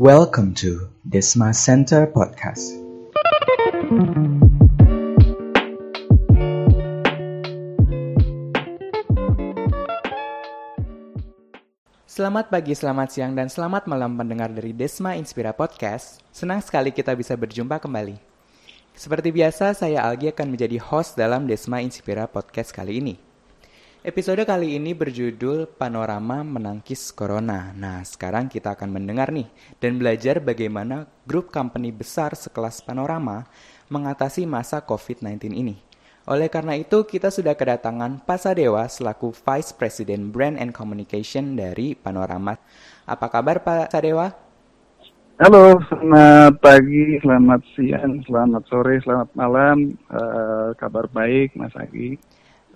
Welcome to Desma Center Podcast. Selamat pagi, selamat siang, dan selamat malam pendengar dari Desma Inspira Podcast. Senang sekali kita bisa berjumpa kembali. Seperti biasa, saya Algi akan menjadi host dalam Desma Inspira Podcast kali ini. Episode kali ini berjudul Panorama Menangkis Corona. Nah, sekarang kita akan mendengar nih dan belajar bagaimana grup company besar sekelas Panorama mengatasi masa COVID-19 ini. Oleh karena itu, kita sudah kedatangan Pak Sadewa selaku Vice President Brand and Communication dari Panorama. Apa kabar Pak Sadewa? Halo, selamat pagi, selamat siang, selamat sore, selamat malam. Uh, kabar baik, Mas Agi.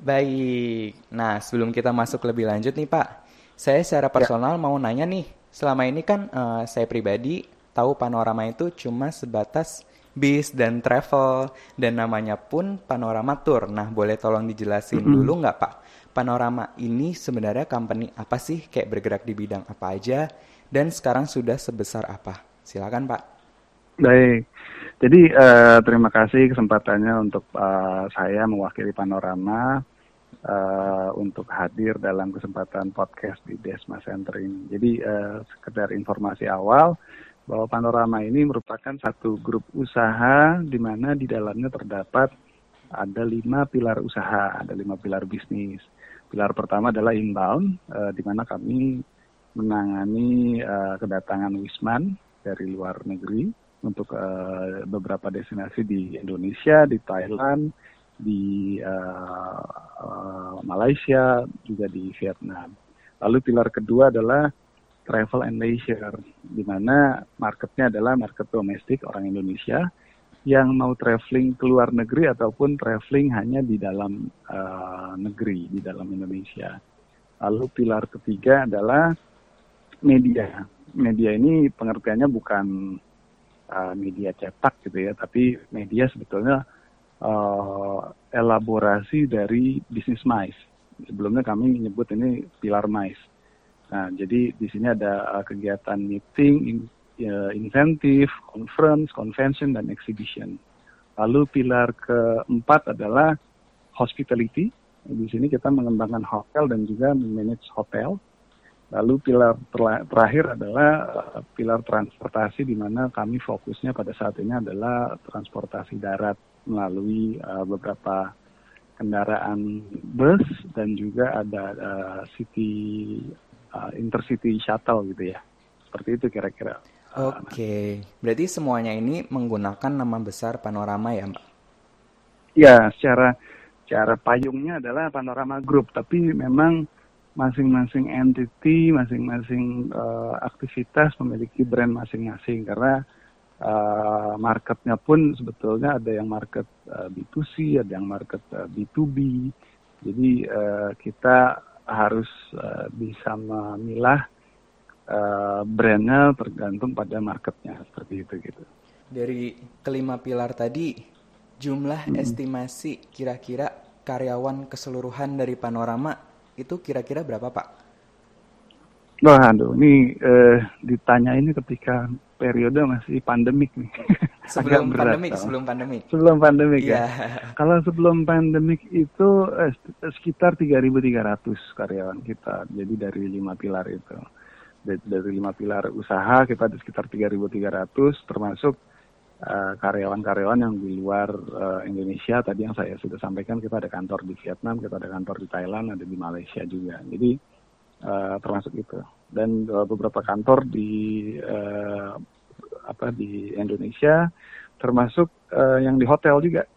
Baik. Nah, sebelum kita masuk lebih lanjut nih Pak, saya secara ya. personal ya. mau nanya nih. Selama ini kan uh, saya pribadi tahu panorama itu cuma sebatas bis dan travel dan namanya pun Panorama Tour. Nah, boleh tolong dijelasin mm -hmm. dulu nggak Pak? Panorama ini sebenarnya company apa sih? Kayak bergerak di bidang apa aja? Dan sekarang sudah sebesar apa? Silakan Pak. Baik. Jadi uh, terima kasih kesempatannya untuk uh, saya mewakili Panorama uh, untuk hadir dalam kesempatan podcast di Desma Center ini. Jadi uh, sekedar informasi awal, bahwa Panorama ini merupakan satu grup usaha di mana di dalamnya terdapat ada lima pilar usaha, ada lima pilar bisnis. Pilar pertama adalah inbound, uh, di mana kami menangani uh, kedatangan wisman dari luar negeri untuk uh, beberapa destinasi di Indonesia, di Thailand, di uh, uh, Malaysia, juga di Vietnam. Lalu pilar kedua adalah travel and leisure, di mana marketnya adalah market domestik orang Indonesia yang mau traveling ke luar negeri ataupun traveling hanya di dalam uh, negeri, di dalam Indonesia. Lalu pilar ketiga adalah media. Media ini pengertiannya bukan uh, media cetak gitu ya, tapi media sebetulnya uh, elaborasi dari bisnis MICE. Sebelumnya kami menyebut ini pilar MICE Nah, jadi di sini ada uh, kegiatan meeting, in, uh, insentif, conference, convention, dan exhibition. Lalu pilar keempat adalah hospitality. Di sini kita mengembangkan hotel dan juga manage hotel. Lalu pilar terakhir adalah pilar transportasi di mana kami fokusnya pada saat ini adalah transportasi darat melalui uh, beberapa kendaraan bus dan juga ada uh, city uh, intercity shuttle gitu ya. Seperti itu kira-kira. Oke, okay. berarti semuanya ini menggunakan nama besar Panorama ya, Mbak? Ya, secara secara payungnya adalah Panorama Group, tapi memang masing-masing entity, masing-masing uh, aktivitas memiliki brand masing-masing karena uh, marketnya pun sebetulnya ada yang market uh, B2C, ada yang market uh, B2B. Jadi uh, kita harus uh, bisa memilah uh, brandnya tergantung pada marketnya seperti itu gitu. Dari kelima pilar tadi, jumlah hmm. estimasi kira-kira karyawan keseluruhan dari Panorama itu kira-kira berapa Pak? Wah, aduh, ini eh, ditanya ini ketika periode masih pandemik nih. Sebelum berat, pandemik, sebelum pandemik. Sebelum pandemik ya. ya. Kalau sebelum pandemik itu eh, sekitar 3.300 karyawan kita. Jadi dari lima pilar itu. Dari, dari lima pilar usaha kita ada sekitar 3.300 termasuk karyawan eh, karyawan-karyawan yang di luar uh, Indonesia. Tadi yang saya sudah sampaikan kita ada kantor di Vietnam, kita ada kantor di Thailand, ada di Malaysia juga. Jadi uh, termasuk itu. Dan uh, beberapa kantor di uh, apa di Indonesia termasuk uh, yang di hotel juga.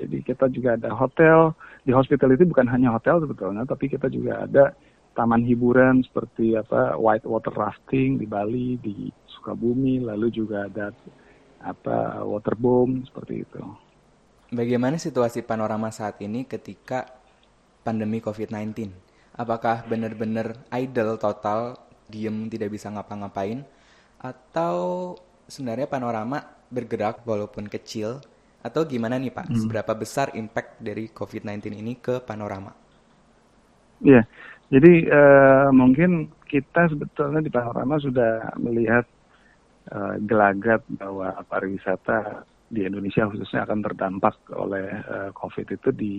Jadi kita juga ada hotel di hospitality bukan hanya hotel sebetulnya, tapi kita juga ada taman hiburan seperti apa white water rafting di Bali, di Sukabumi, lalu juga ada apa waterboom seperti itu. Bagaimana situasi panorama saat ini ketika pandemi COVID-19? Apakah benar-benar idle total, diem tidak bisa ngapa-ngapain, atau sebenarnya panorama bergerak walaupun kecil atau gimana nih Pak? Hmm. Seberapa besar impact dari COVID-19 ini ke panorama? Iya, jadi uh, mungkin kita sebetulnya di panorama sudah melihat uh, gelagat bahwa pariwisata di Indonesia khususnya akan terdampak oleh uh, COVID itu di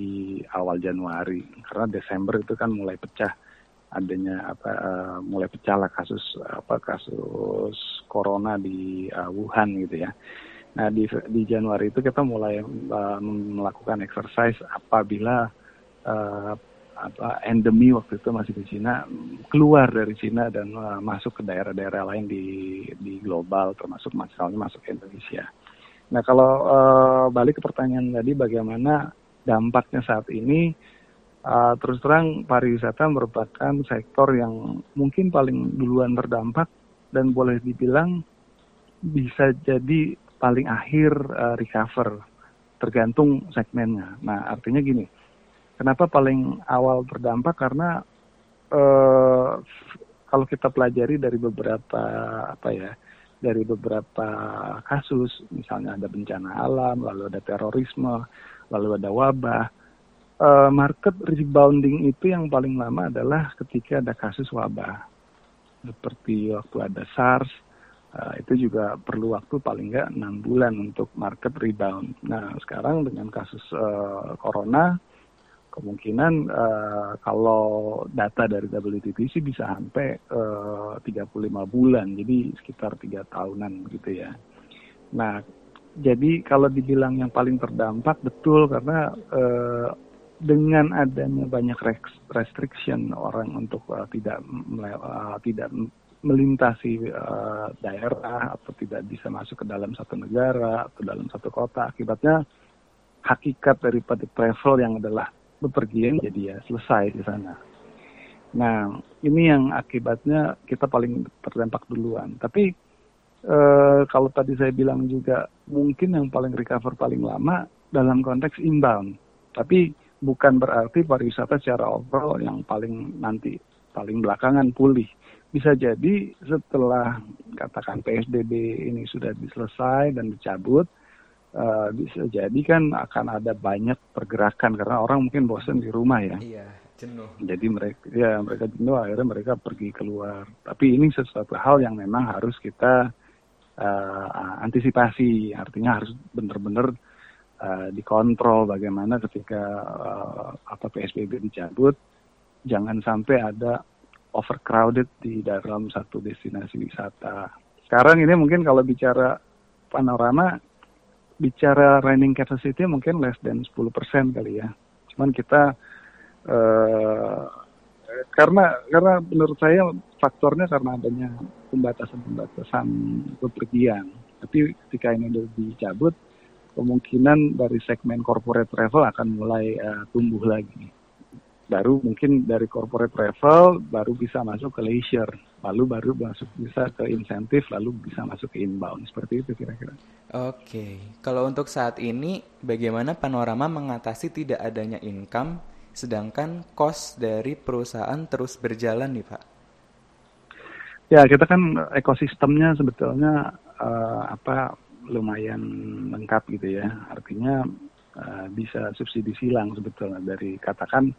awal Januari karena Desember itu kan mulai pecah adanya apa uh, mulai pecah lah kasus apa kasus corona di uh, Wuhan gitu ya. Nah di di Januari itu kita mulai uh, melakukan exercise apabila uh, apa endemi waktu itu masih di Cina keluar dari Cina dan uh, masuk ke daerah-daerah lain di di global termasuk misalnya masuk ke Indonesia. Nah kalau uh, balik ke pertanyaan tadi bagaimana dampaknya saat ini uh, terus terang pariwisata merupakan sektor yang mungkin paling duluan terdampak dan boleh dibilang bisa jadi paling akhir uh, recover tergantung segmennya. Nah artinya gini Kenapa paling awal terdampak? Karena uh, kalau kita pelajari dari beberapa apa ya, dari beberapa kasus, misalnya ada bencana alam, lalu ada terorisme, lalu ada wabah. Uh, market rebounding itu yang paling lama adalah ketika ada kasus wabah, seperti waktu ada SARS, uh, itu juga perlu waktu paling nggak enam bulan untuk market rebound. Nah sekarang dengan kasus uh, corona kemungkinan uh, kalau data dari sih bisa sampai eh, uh, 35 bulan, jadi sekitar tiga tahunan gitu ya. Nah, jadi kalau dibilang yang paling terdampak betul karena uh, dengan adanya banyak restriction orang untuk uh, tidak uh, tidak melintasi uh, daerah atau tidak bisa masuk ke dalam satu negara atau dalam satu kota, akibatnya hakikat daripada travel yang adalah bepergian jadi ya selesai di sana. Nah, ini yang akibatnya kita paling terdampak duluan. Tapi e, kalau tadi saya bilang juga mungkin yang paling recover paling lama dalam konteks inbound. Tapi bukan berarti pariwisata secara overall yang paling nanti paling belakangan pulih. Bisa jadi setelah katakan PSBB ini sudah diselesai dan dicabut, uh, bisa jadi kan akan ada banyak pergerakan karena orang mungkin bosan di rumah ya. Iya, jenuh. Jadi mereka ya mereka jenuh akhirnya mereka pergi keluar. Tapi ini sesuatu hal yang memang harus kita uh, antisipasi. Artinya harus benar-benar uh, dikontrol bagaimana ketika uh, apa PSBB dicabut jangan sampai ada overcrowded di dalam satu destinasi wisata. Sekarang ini mungkin kalau bicara panorama bicara running capacity mungkin less than 10% kali ya. Cuman kita uh, karena karena menurut saya faktornya karena adanya pembatasan-pembatasan bepergian. Tapi ketika ini sudah dicabut, kemungkinan dari segmen corporate travel akan mulai uh, tumbuh lagi baru mungkin dari corporate travel baru bisa masuk ke leisure, lalu baru masuk bisa ke insentif, lalu bisa masuk ke inbound seperti itu kira-kira. Oke, kalau untuk saat ini bagaimana panorama mengatasi tidak adanya income, sedangkan cost dari perusahaan terus berjalan nih Pak? Ya kita kan ekosistemnya sebetulnya uh, apa lumayan lengkap gitu ya, artinya uh, bisa subsidi silang sebetulnya dari katakan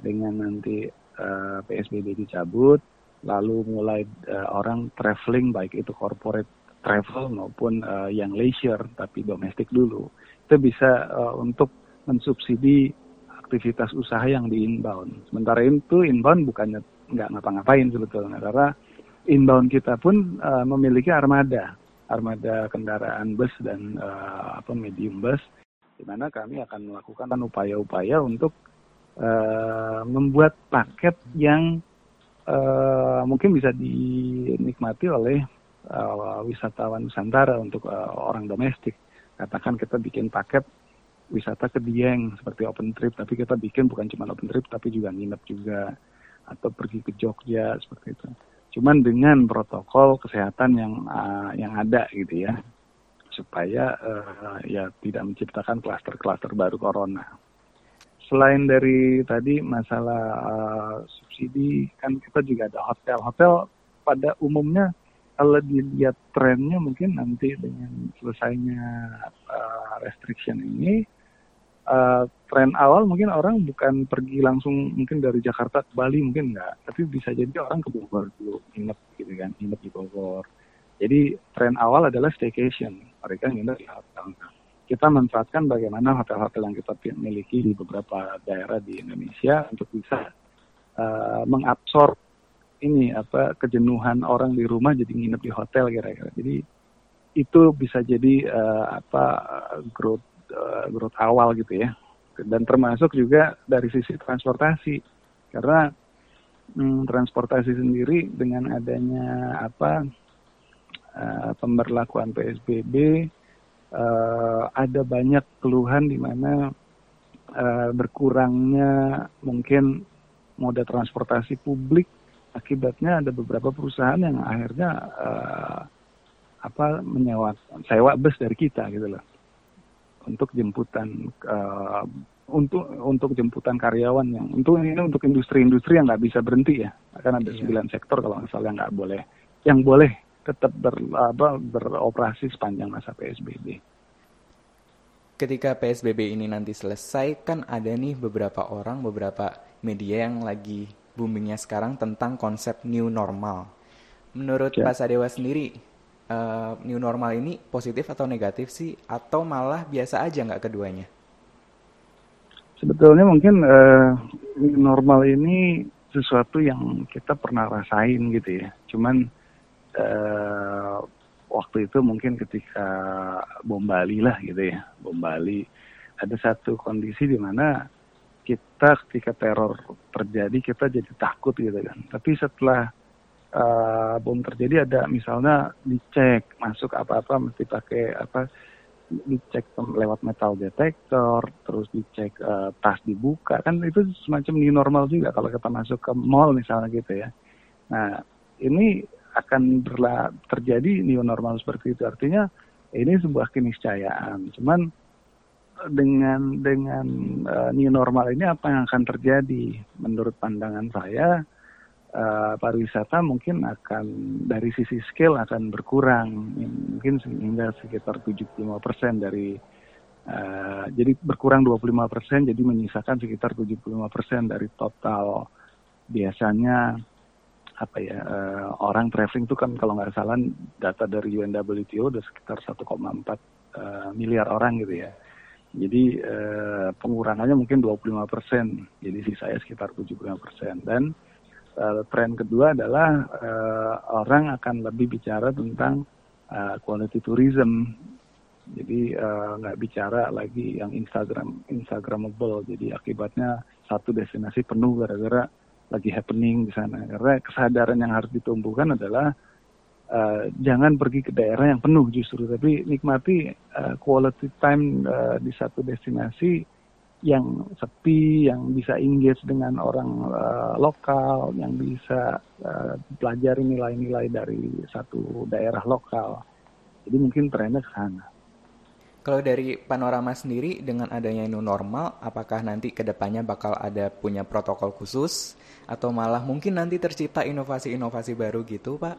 dengan nanti uh, eh, PSBB dicabut, lalu mulai uh, orang traveling baik itu corporate travel maupun uh, yang leisure tapi domestik dulu itu bisa uh, untuk mensubsidi aktivitas usaha yang di inbound. Sementara itu inbound bukannya nggak ngapa-ngapain sebetulnya karena inbound kita pun uh, memiliki armada, armada kendaraan bus dan uh, apa medium bus, di mana kami akan melakukan upaya-upaya untuk uh, membuat paket yang uh, mungkin bisa dinikmati oleh uh, wisatawan Nusantara untuk uh, orang domestik. Katakan kita bikin paket wisata ke Dieng seperti open trip, tapi kita bikin bukan cuma open trip tapi juga nginep juga atau pergi ke Jogja seperti itu. Cuman dengan protokol kesehatan yang uh, yang ada gitu ya, supaya uh, ya tidak menciptakan klaster-klaster baru corona selain dari tadi masalah uh, subsidi kan kita juga ada hotel. Hotel pada umumnya kalau dilihat trennya mungkin nanti dengan selesainya uh, restriction ini uh, tren awal mungkin orang bukan pergi langsung mungkin dari Jakarta ke Bali mungkin enggak tapi bisa jadi orang ke Bogor dulu inap gitu kan inap di Bogor. Jadi tren awal adalah staycation, mereka nginep di hotel. Kita manfaatkan bagaimana hotel-hotel yang kita miliki di beberapa daerah di Indonesia untuk bisa uh, mengabsorb ini apa kejenuhan orang di rumah jadi nginep di hotel kira-kira. Jadi itu bisa jadi uh, apa growth uh, growth awal gitu ya. Dan termasuk juga dari sisi transportasi karena hmm, transportasi sendiri dengan adanya apa uh, pemberlakuan PSBB uh, ada banyak keluhan di mana uh, berkurangnya mungkin moda transportasi publik. Akibatnya ada beberapa perusahaan yang akhirnya uh, apa menyewa sewa bus dari kita gitu loh. Untuk jemputan uh, untuk untuk jemputan karyawan yang untuk ini untuk industri-industri yang nggak bisa berhenti ya. Akan ada iya. sembilan sektor kalau misalnya nggak boleh yang boleh tetap ber, apa, beroperasi sepanjang masa PSBB. Ketika PSBB ini nanti selesai kan ada nih beberapa orang beberapa media yang lagi boomingnya sekarang tentang konsep new normal. Menurut ya. Pak Sadewa sendiri uh, new normal ini positif atau negatif sih atau malah biasa aja nggak keduanya? sebetulnya mungkin uh, normal ini sesuatu yang kita pernah rasain gitu ya. Cuman uh, waktu itu mungkin ketika bom Bali lah gitu ya, bom Bali ada satu kondisi di mana kita ketika teror terjadi kita jadi takut gitu kan. Tapi setelah uh, bom terjadi ada misalnya dicek masuk apa-apa mesti pakai apa dicek lewat metal detector, terus dicek uh, tas dibuka, kan itu semacam new normal juga kalau kita masuk ke mall misalnya gitu ya. Nah ini akan berla terjadi new normal seperti itu, artinya ini sebuah keniscayaan. Cuman dengan dengan uh, new normal ini apa yang akan terjadi? Menurut pandangan saya uh, pariwisata mungkin akan dari sisi scale akan berkurang mungkin sehingga sekitar 75 persen dari uh, jadi berkurang 25 persen jadi menyisakan sekitar 75 persen dari total biasanya apa ya uh, orang traveling itu kan kalau nggak salah data dari UNWTO udah sekitar 1,4 uh, miliar orang gitu ya. Jadi uh, pengurangannya mungkin 25 persen, jadi sisanya sekitar 75 persen. Dan uh, tren kedua adalah uh, orang akan lebih bicara tentang uh, quality tourism. Jadi nggak uh, bicara lagi yang Instagram Instagramable. Jadi akibatnya satu destinasi penuh gara-gara lagi happening di sana. Karena kesadaran yang harus ditumbuhkan adalah uh, jangan pergi ke daerah yang penuh justru, tapi nikmati uh, quality time uh, di satu destinasi yang sepi, yang bisa engage dengan orang uh, lokal, yang bisa uh, pelajari nilai-nilai dari satu daerah lokal. Jadi mungkin trennya ke sana. Kalau dari panorama sendiri dengan adanya new normal, apakah nanti ke depannya bakal ada punya protokol khusus atau malah mungkin nanti tercipta inovasi-inovasi baru gitu, Pak?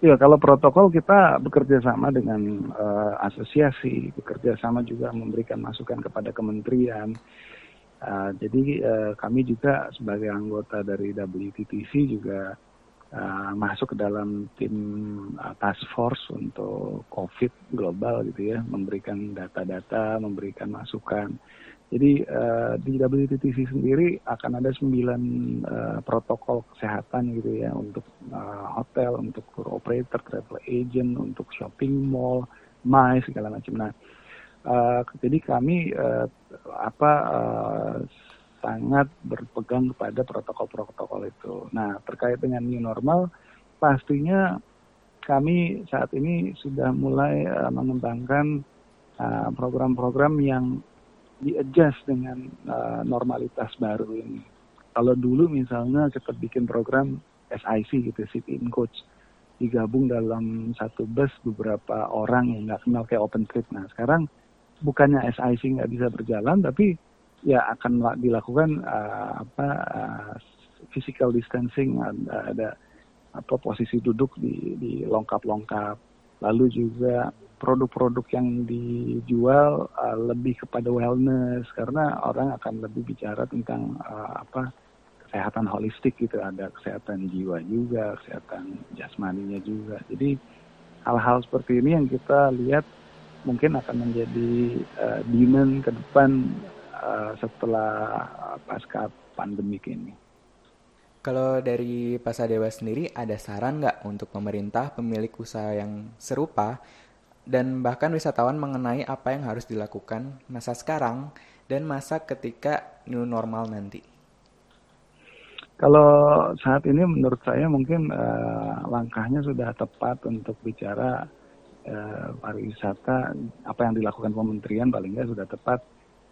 Ya, kalau protokol kita bekerja sama dengan uh, asosiasi, bekerja sama juga memberikan masukan kepada kementerian. Uh, jadi uh, kami juga sebagai anggota dari WTTC juga uh, masuk ke dalam tim uh, task force untuk COVID global gitu ya, memberikan data-data, memberikan masukan. Jadi uh, di WTTC sendiri akan ada sembilan uh, protokol kesehatan gitu ya untuk uh, hotel, untuk tour operator, travel agent, untuk shopping mall, MICE segala macam. Nah, uh, jadi kami uh, apa uh, sangat berpegang kepada protokol-protokol itu. Nah, terkait dengan new normal, pastinya kami saat ini sudah mulai uh, mengembangkan program-program uh, yang di-adjust dengan uh, normalitas baru ini. Kalau dulu misalnya kita bikin program SIC gitu, Sit in Coach, digabung dalam satu bus beberapa orang yang nggak kenal kayak open trip. Nah sekarang bukannya SIC nggak bisa berjalan, tapi ya akan dilakukan uh, apa uh, physical distancing, ada, ada apa posisi duduk di, di longkap-longkap, lalu juga produk-produk yang dijual uh, lebih kepada wellness karena orang akan lebih bicara tentang uh, apa kesehatan holistik gitu, ada kesehatan jiwa juga, kesehatan jasmaninya juga. Jadi hal-hal seperti ini yang kita lihat mungkin akan menjadi uh, demand ke depan uh, setelah pasca pandemik ini. Kalau dari Pasadewa sendiri ada saran nggak untuk pemerintah pemilik usaha yang serupa dan bahkan wisatawan mengenai apa yang harus dilakukan masa sekarang dan masa ketika new normal nanti? Kalau saat ini menurut saya mungkin uh, langkahnya sudah tepat untuk bicara uh, pariwisata apa yang dilakukan kementerian paling nggak sudah tepat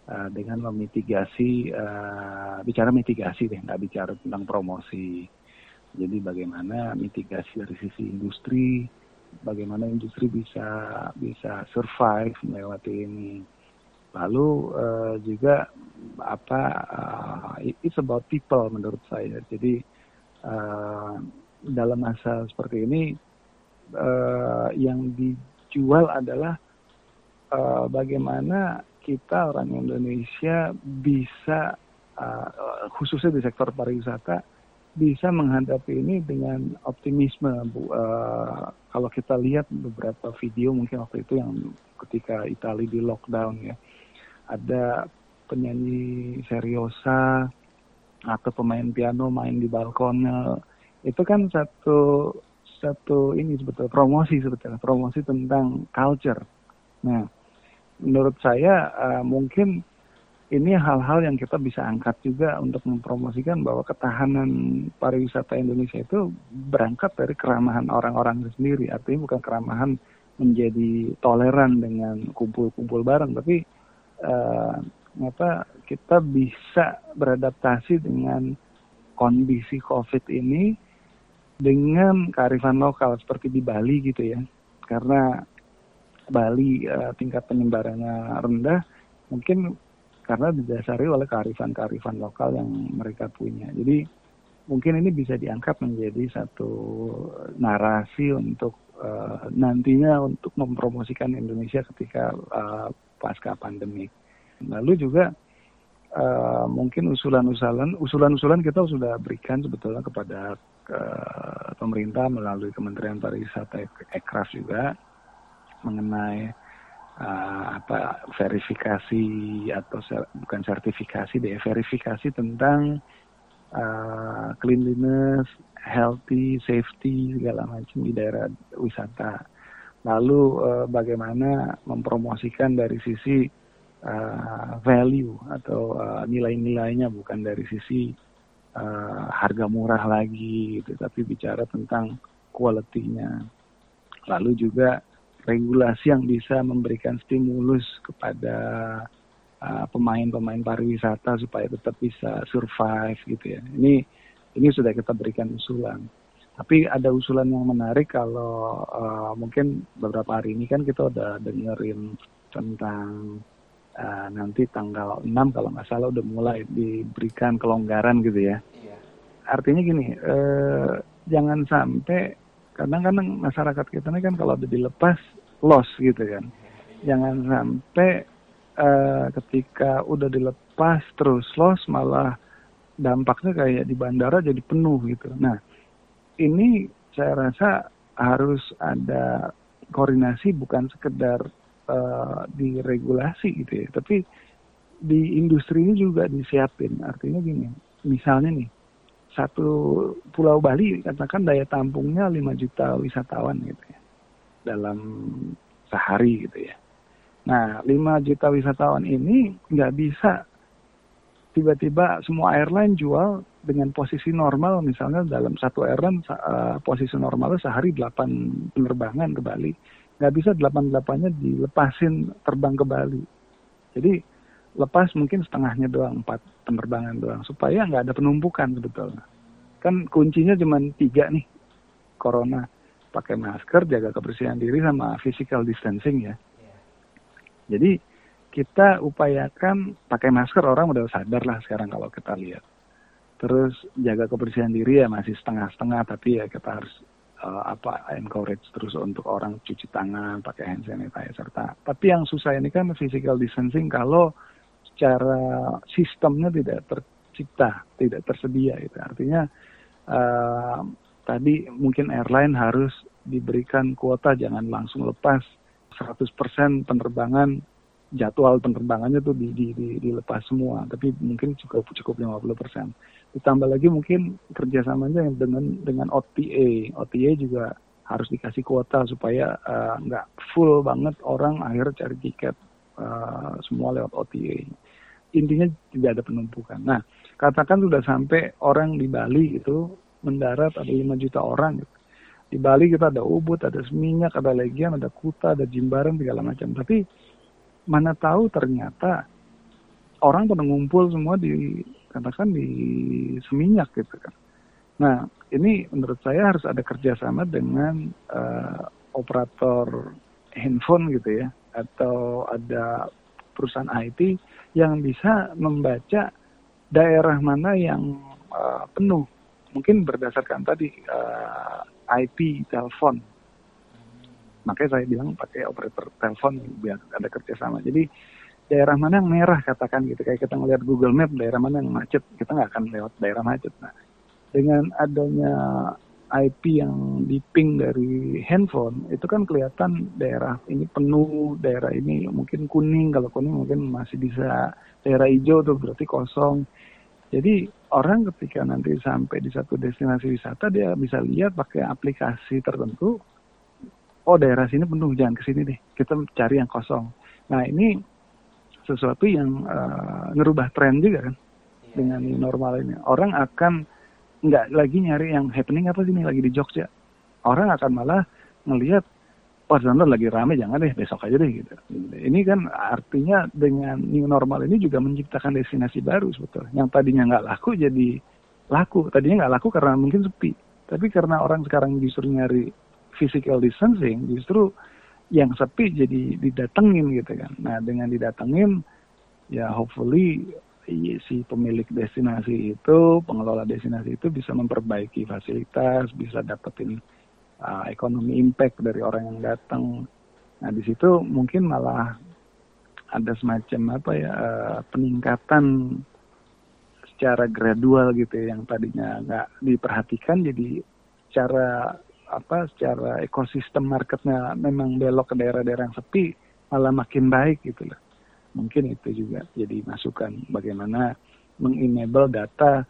uh, dengan memitigasi uh, bicara mitigasi deh nggak bicara tentang promosi. Jadi bagaimana mitigasi dari sisi industri bagaimana industri bisa bisa survive melewati ini. Lalu uh, juga apa uh, it's about people menurut saya. Jadi uh, dalam masa seperti ini uh, yang dijual adalah uh, bagaimana kita orang Indonesia bisa uh, khususnya di sektor pariwisata bisa menghadapi ini dengan optimisme Bu. Uh, kalau kita lihat beberapa video mungkin waktu itu yang ketika Italia di lockdown ya ada penyanyi seriosa atau pemain piano main di balkonnya itu kan satu satu ini sebetulnya promosi sebetulnya promosi tentang culture nah menurut saya uh, mungkin ini hal-hal yang kita bisa angkat juga untuk mempromosikan bahwa ketahanan pariwisata Indonesia itu berangkat dari keramahan orang-orang itu sendiri. Artinya bukan keramahan menjadi toleran dengan kumpul-kumpul bareng, tapi uh, apa kita bisa beradaptasi dengan kondisi COVID ini dengan kearifan lokal seperti di Bali gitu ya. Karena Bali uh, tingkat penyebarannya rendah, mungkin karena didasari oleh kearifan-kearifan lokal yang mereka punya. Jadi mungkin ini bisa diangkat menjadi satu narasi untuk uh, nantinya untuk mempromosikan Indonesia ketika uh, pasca pandemi. Lalu juga uh, mungkin usulan-usulan usulan-usulan kita sudah berikan sebetulnya kepada ke pemerintah melalui Kementerian Pariwisata Ekraf juga mengenai uh, apa verifikasi atau ser, bukan sertifikasi deh verifikasi tentang uh, cleanliness, healthy, safety segala macam di daerah wisata. Lalu uh, bagaimana mempromosikan dari sisi uh, value atau uh, nilai-nilainya bukan dari sisi uh, harga murah lagi gitu, tapi bicara tentang quality-nya. Lalu juga regulasi yang bisa memberikan stimulus kepada uh, pemain-pemain uh, pariwisata supaya tetap bisa survive gitu ya. Ini ini sudah kita berikan usulan. Tapi ada usulan yang menarik kalau uh, mungkin beberapa hari ini kan kita udah dengerin tentang uh, nanti tanggal 6 kalau nggak salah udah mulai diberikan kelonggaran gitu ya. Iya. Artinya gini, uh, jangan sampai kadang-kadang masyarakat kita ini kan kalau dilepas loss gitu kan. Jangan sampai uh, ketika udah dilepas terus loss malah dampaknya kayak di bandara jadi penuh gitu. Nah ini saya rasa harus ada koordinasi bukan sekedar uh, di regulasi gitu ya. Tapi di industri ini juga disiapin. Artinya gini misalnya nih satu Pulau Bali katakan daya tampungnya 5 juta wisatawan gitu ya dalam sehari gitu ya. Nah 5 juta wisatawan ini nggak bisa tiba-tiba semua airline jual dengan posisi normal misalnya dalam satu airline uh, posisi normalnya sehari 8 penerbangan ke Bali nggak bisa 8-8-nya dilepasin terbang ke Bali jadi lepas mungkin setengahnya doang empat penerbangan doang supaya nggak ada penumpukan sebetulnya. Kan kuncinya cuma tiga nih corona. Pakai masker jaga kebersihan diri sama physical distancing ya. Jadi kita upayakan pakai masker orang udah sadar lah sekarang kalau kita lihat. Terus jaga kebersihan diri ya masih setengah-setengah tapi ya kita harus uh, apa encourage terus untuk orang cuci tangan pakai hand sanitizer tapi yang susah ini kan physical distancing kalau secara sistemnya tidak ter, tercipta, tidak tersedia itu. Artinya uh, tadi mungkin airline harus diberikan kuota jangan langsung lepas. 100% penerbangan jadwal penerbangannya tuh di, di, di, dilepas semua tapi mungkin cukup cukup 50% ditambah lagi mungkin kerjasamanya dengan dengan OTA OTA juga harus dikasih kuota supaya uh, nggak full banget orang akhirnya cari tiket uh, semua lewat OTA intinya tidak ada penumpukan nah katakan sudah sampai orang di Bali itu mendarat ada 5 juta orang gitu di Bali kita ada Ubud, ada Seminyak, ada Legian, ada Kuta, ada Jimbaran, segala macam. Tapi mana tahu ternyata orang pada ngumpul semua di katakan di Seminyak gitu kan. Nah ini menurut saya harus ada kerjasama dengan uh, operator handphone gitu ya, atau ada perusahaan IT yang bisa membaca daerah mana yang uh, penuh. Mungkin berdasarkan tadi uh, IP telepon. Makanya saya bilang pakai operator telepon biar ada kerjasama. Jadi daerah mana yang merah katakan gitu kayak kita ngelihat Google Map daerah mana yang macet kita nggak akan lewat daerah macet. Nah dengan adanya IP yang di ping dari handphone itu kan kelihatan daerah ini penuh, daerah ini mungkin kuning, kalau kuning mungkin masih bisa, daerah hijau tuh berarti kosong. Jadi orang ketika nanti sampai di satu destinasi wisata dia bisa lihat pakai aplikasi tertentu oh daerah sini penuh jangan ke sini deh kita cari yang kosong nah ini sesuatu yang uh, ngerubah tren juga kan yeah. dengan normal ini orang akan nggak lagi nyari yang happening apa sih ini lagi di Jogja orang akan malah melihat oh sana lagi rame jangan deh besok aja deh gitu. Ini kan artinya dengan new normal ini juga menciptakan destinasi baru sebetulnya. Yang tadinya nggak laku jadi laku. Tadinya nggak laku karena mungkin sepi. Tapi karena orang sekarang justru nyari physical distancing, justru yang sepi jadi didatengin gitu kan. Nah dengan didatengin ya hopefully si pemilik destinasi itu, pengelola destinasi itu bisa memperbaiki fasilitas, bisa dapetin uh, ekonomi impact dari orang yang datang. Nah di situ mungkin malah ada semacam apa ya uh, peningkatan secara gradual gitu ya, yang tadinya nggak diperhatikan jadi secara apa secara ekosistem marketnya memang belok ke daerah-daerah yang sepi malah makin baik gitu loh. Mungkin itu juga jadi masukan bagaimana mengenable data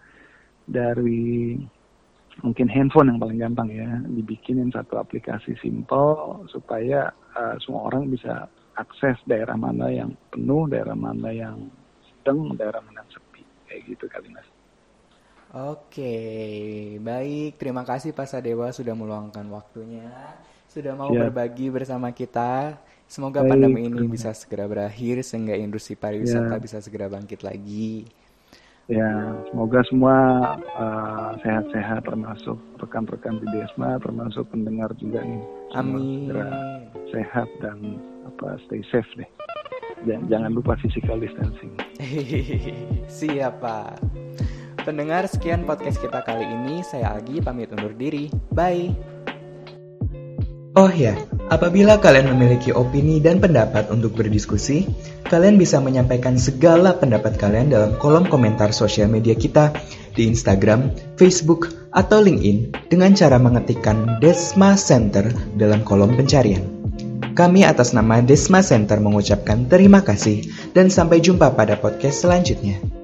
dari mungkin handphone yang paling gampang ya dibikinin satu aplikasi simple supaya uh, semua orang bisa akses daerah mana yang penuh daerah mana yang sedang daerah mana yang sepi kayak gitu kali mas Oke, baik. Terima kasih Pak Sadewa sudah meluangkan waktunya, sudah mau yeah. berbagi bersama kita. Semoga baik, pandemi ini bisa segera berakhir sehingga industri pariwisata yeah. bisa segera bangkit lagi. Ya, semoga semua uh, sehat-sehat termasuk rekan-rekan di Desma, termasuk pendengar juga nih. Amin. sehat dan apa stay safe deh. Jangan, jangan lupa physical distancing. Siap, Pak. Pendengar, sekian podcast kita kali ini. Saya Agi pamit undur diri. Bye. Oh ya, apabila kalian memiliki opini dan pendapat untuk berdiskusi, kalian bisa menyampaikan segala pendapat kalian dalam kolom komentar sosial media kita di Instagram, Facebook, atau LinkedIn dengan cara mengetikkan Desma Center dalam kolom pencarian. Kami atas nama Desma Center mengucapkan terima kasih dan sampai jumpa pada podcast selanjutnya.